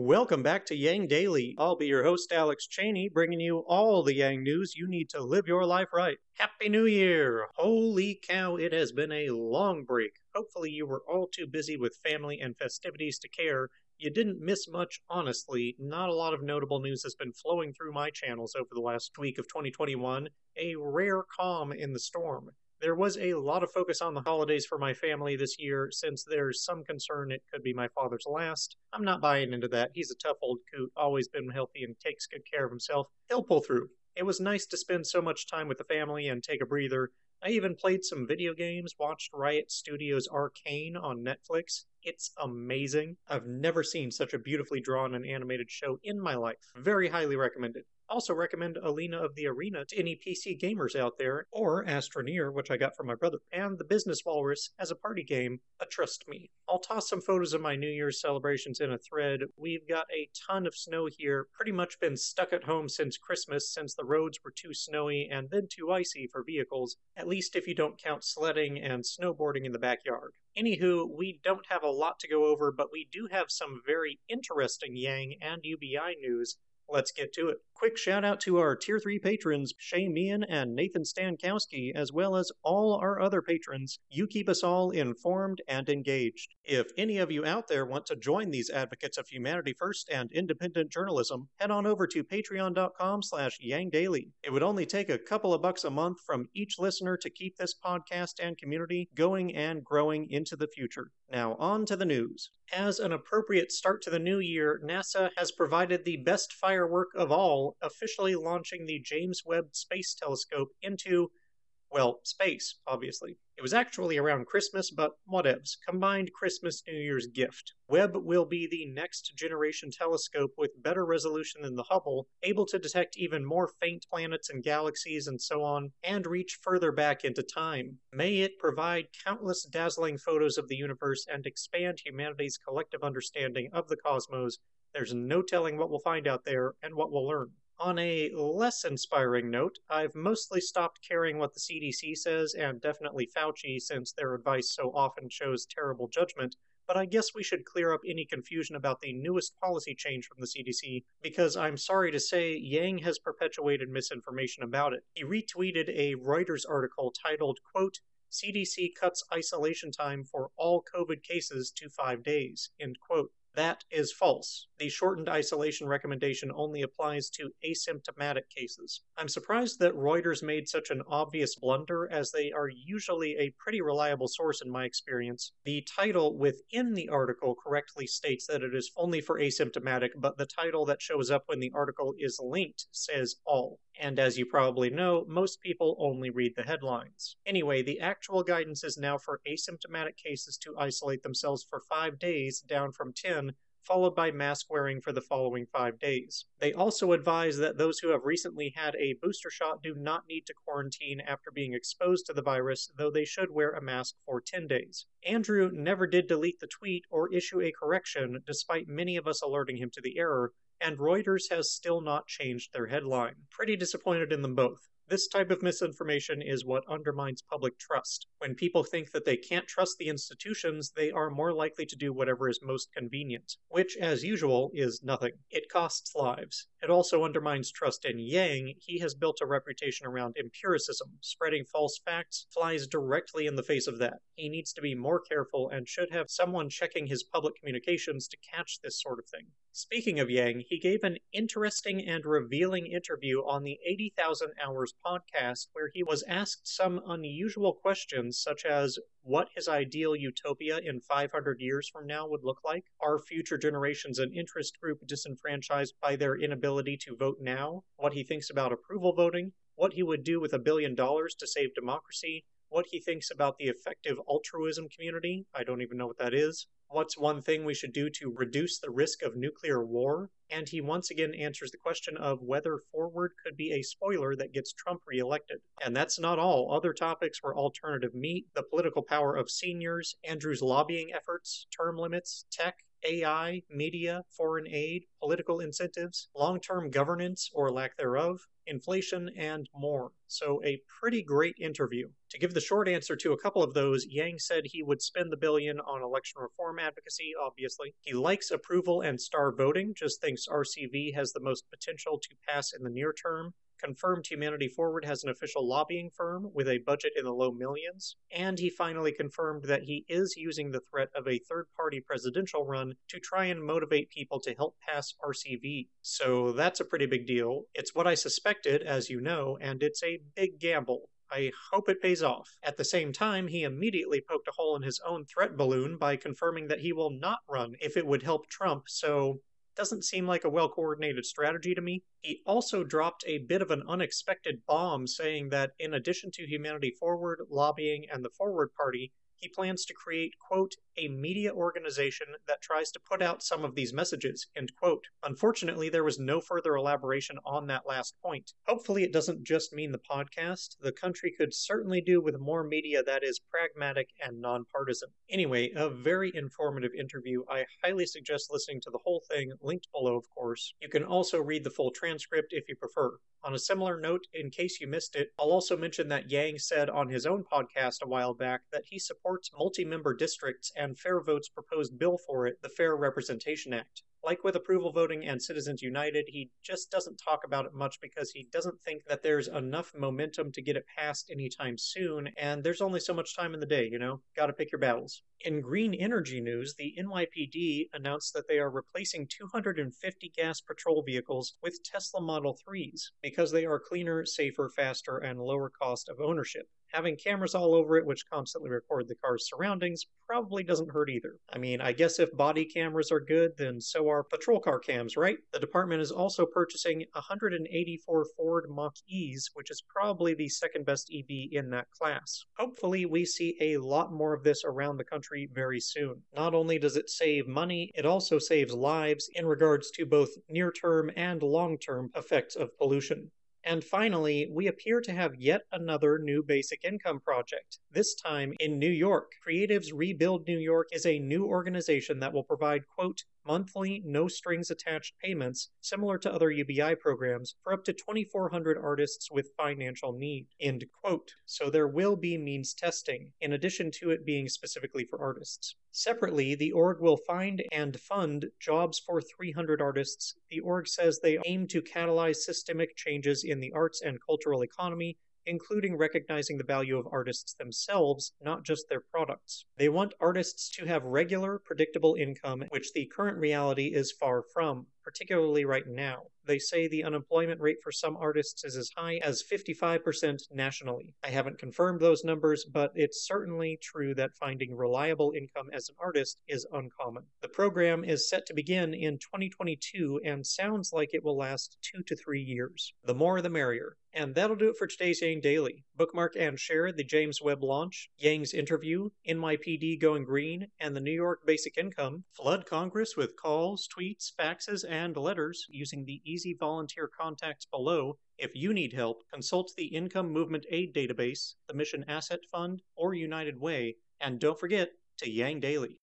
Welcome back to Yang Daily. I'll be your host, Alex Cheney, bringing you all the Yang news you need to live your life right. Happy New Year! Holy cow, it has been a long break. Hopefully, you were all too busy with family and festivities to care. You didn't miss much, honestly. Not a lot of notable news has been flowing through my channels over the last week of 2021. A rare calm in the storm. There was a lot of focus on the holidays for my family this year since there's some concern it could be my father's last. I'm not buying into that. He's a tough old coot, always been healthy and takes good care of himself. He'll pull through. It was nice to spend so much time with the family and take a breather. I even played some video games, watched Riot Studios Arcane on Netflix. It's amazing. I've never seen such a beautifully drawn and animated show in my life. Very highly recommended. Also recommend Alina of the Arena to any PC gamers out there, or Astroneer, which I got from my brother, and the Business Walrus as a party game. A trust me. I'll toss some photos of my New Year's celebrations in a thread. We've got a ton of snow here, pretty much been stuck at home since Christmas since the roads were too snowy and then too icy for vehicles, at least if you don't count sledding and snowboarding in the backyard. Anywho, we don't have a lot to go over, but we do have some very interesting Yang and UBI news Let's get to it. Quick shout out to our Tier 3 patrons, Shay Meehan and Nathan Stankowski, as well as all our other patrons. You keep us all informed and engaged. If any of you out there want to join these advocates of humanity first and independent journalism, head on over to patreon.com slash yangdaily. It would only take a couple of bucks a month from each listener to keep this podcast and community going and growing into the future. Now, on to the news. As an appropriate start to the new year, NASA has provided the best firework of all, officially launching the James Webb Space Telescope into, well, space, obviously. It was actually around Christmas, but whatevs. Combined Christmas New Year's gift. Webb will be the next generation telescope with better resolution than the Hubble, able to detect even more faint planets and galaxies and so on, and reach further back into time. May it provide countless dazzling photos of the universe and expand humanity's collective understanding of the cosmos. There's no telling what we'll find out there and what we'll learn. On a less inspiring note, I've mostly stopped caring what the CDC says, and definitely Fauci, since their advice so often shows terrible judgment. But I guess we should clear up any confusion about the newest policy change from the CDC, because I'm sorry to say Yang has perpetuated misinformation about it. He retweeted a Reuters article titled, quote, CDC cuts isolation time for all COVID cases to five days, end quote. That is false. The shortened isolation recommendation only applies to asymptomatic cases. I'm surprised that Reuters made such an obvious blunder, as they are usually a pretty reliable source in my experience. The title within the article correctly states that it is only for asymptomatic, but the title that shows up when the article is linked says all. And as you probably know, most people only read the headlines. Anyway, the actual guidance is now for asymptomatic cases to isolate themselves for five days, down from 10 followed by mask wearing for the following five days. They also advise that those who have recently had a booster shot do not need to quarantine after being exposed to the virus, though they should wear a mask for 10 days. Andrew never did delete the tweet or issue a correction, despite many of us alerting him to the error, and Reuters has still not changed their headline. Pretty disappointed in them both. This type of misinformation is what undermines public trust. When people think that they can't trust the institutions, they are more likely to do whatever is most convenient, which, as usual, is nothing. It costs lives. It also undermines trust in Yang. He has built a reputation around empiricism. Spreading false facts flies directly in the face of that. He needs to be more careful and should have someone checking his public communications to catch this sort of thing. Speaking of Yang, he gave an interesting and revealing interview on the 80,000 Hours podcast where he was asked some unusual questions, such as what his ideal utopia in 500 years from now would look like. Are future generations an interest group disenfranchised by their inability to vote now? What he thinks about approval voting? What he would do with a billion dollars to save democracy? What he thinks about the effective altruism community? I don't even know what that is what's one thing we should do to reduce the risk of nuclear war? And he once again answers the question of whether Forward could be a spoiler that gets Trump reelected. And that's not all. Other topics were alternative meat, the political power of seniors, Andrew's lobbying efforts, term limits, tech, AI, media, foreign aid, political incentives, long term governance or lack thereof, inflation, and more. So, a pretty great interview. To give the short answer to a couple of those, Yang said he would spend the billion on election reform advocacy, obviously. He likes approval and star voting, just thinks RCV has the most potential to pass in the near term confirmed Humanity Forward has an official lobbying firm with a budget in the low millions, and he finally confirmed that he is using the threat of a third party presidential run to try and motivate people to help pass RCV. So that's a pretty big deal. It's what I suspected, as you know, and it's a big gamble. I hope it pays off. At the same time, he immediately poked a hole in his own threat balloon by confirming that he will not run if it would help Trump, so doesn't seem like a well coordinated strategy to me. He also dropped a bit of an unexpected bomb saying that in addition to Humanity Forward, lobbying, and the Forward Party, he plans to create, quote, a media organization that tries to put out some of these messages, end quote. Unfortunately, there was no further elaboration on that last point. Hopefully, it doesn't just mean the podcast. The country could certainly do with more media that is pragmatic and nonpartisan. Anyway, a very informative interview. I highly suggest listening to the whole thing, linked below, of course. You can also read the full transcript if you prefer. On a similar note, in case you missed it, I'll also mention that Yang said on his own podcast a while back that he supports multi member districts and FairVote's proposed bill for it, the Fair Representation Act. Like with approval voting and Citizens United, he just doesn't talk about it much because he doesn't think that there's enough momentum to get it passed anytime soon, and there's only so much time in the day, you know? Gotta pick your battles. In green energy news, the NYPD announced that they are replacing 250 gas patrol vehicles with Tesla Model 3s because they are cleaner, safer, faster, and lower cost of ownership having cameras all over it which constantly record the car's surroundings probably doesn't hurt either. I mean, I guess if body cameras are good, then so are patrol car cams, right? The department is also purchasing 184 Ford Mach E's, which is probably the second best EV in that class. Hopefully, we see a lot more of this around the country very soon. Not only does it save money, it also saves lives in regards to both near term and long term effects of pollution. And finally, we appear to have yet another new basic income project, this time in New York. Creatives Rebuild New York is a new organization that will provide, quote, monthly, no strings attached payments, similar to other UBI programs, for up to 2,400 artists with financial need. End quote. So there will be means testing, in addition to it being specifically for artists. Separately, the org will find and fund jobs for 300 artists. The org says they aim to catalyze systemic changes in the arts and cultural economy including recognizing the value of artists themselves, not just their products. They want artists to have regular, predictable income, which the current reality is far from particularly right now. They say the unemployment rate for some artists is as high as 55% nationally. I haven't confirmed those numbers, but it's certainly true that finding reliable income as an artist is uncommon. The program is set to begin in 2022 and sounds like it will last two to three years. The more the merrier. And that'll do it for today's Yang Daily. Bookmark and share the James Webb launch, Yang's interview, NYPD going green, and the New York basic income. Flood Congress with calls, tweets, faxes, and letters using the easy volunteer contacts below. If you need help, consult the Income Movement Aid Database, the Mission Asset Fund, or United Way, and don't forget to Yang Daily.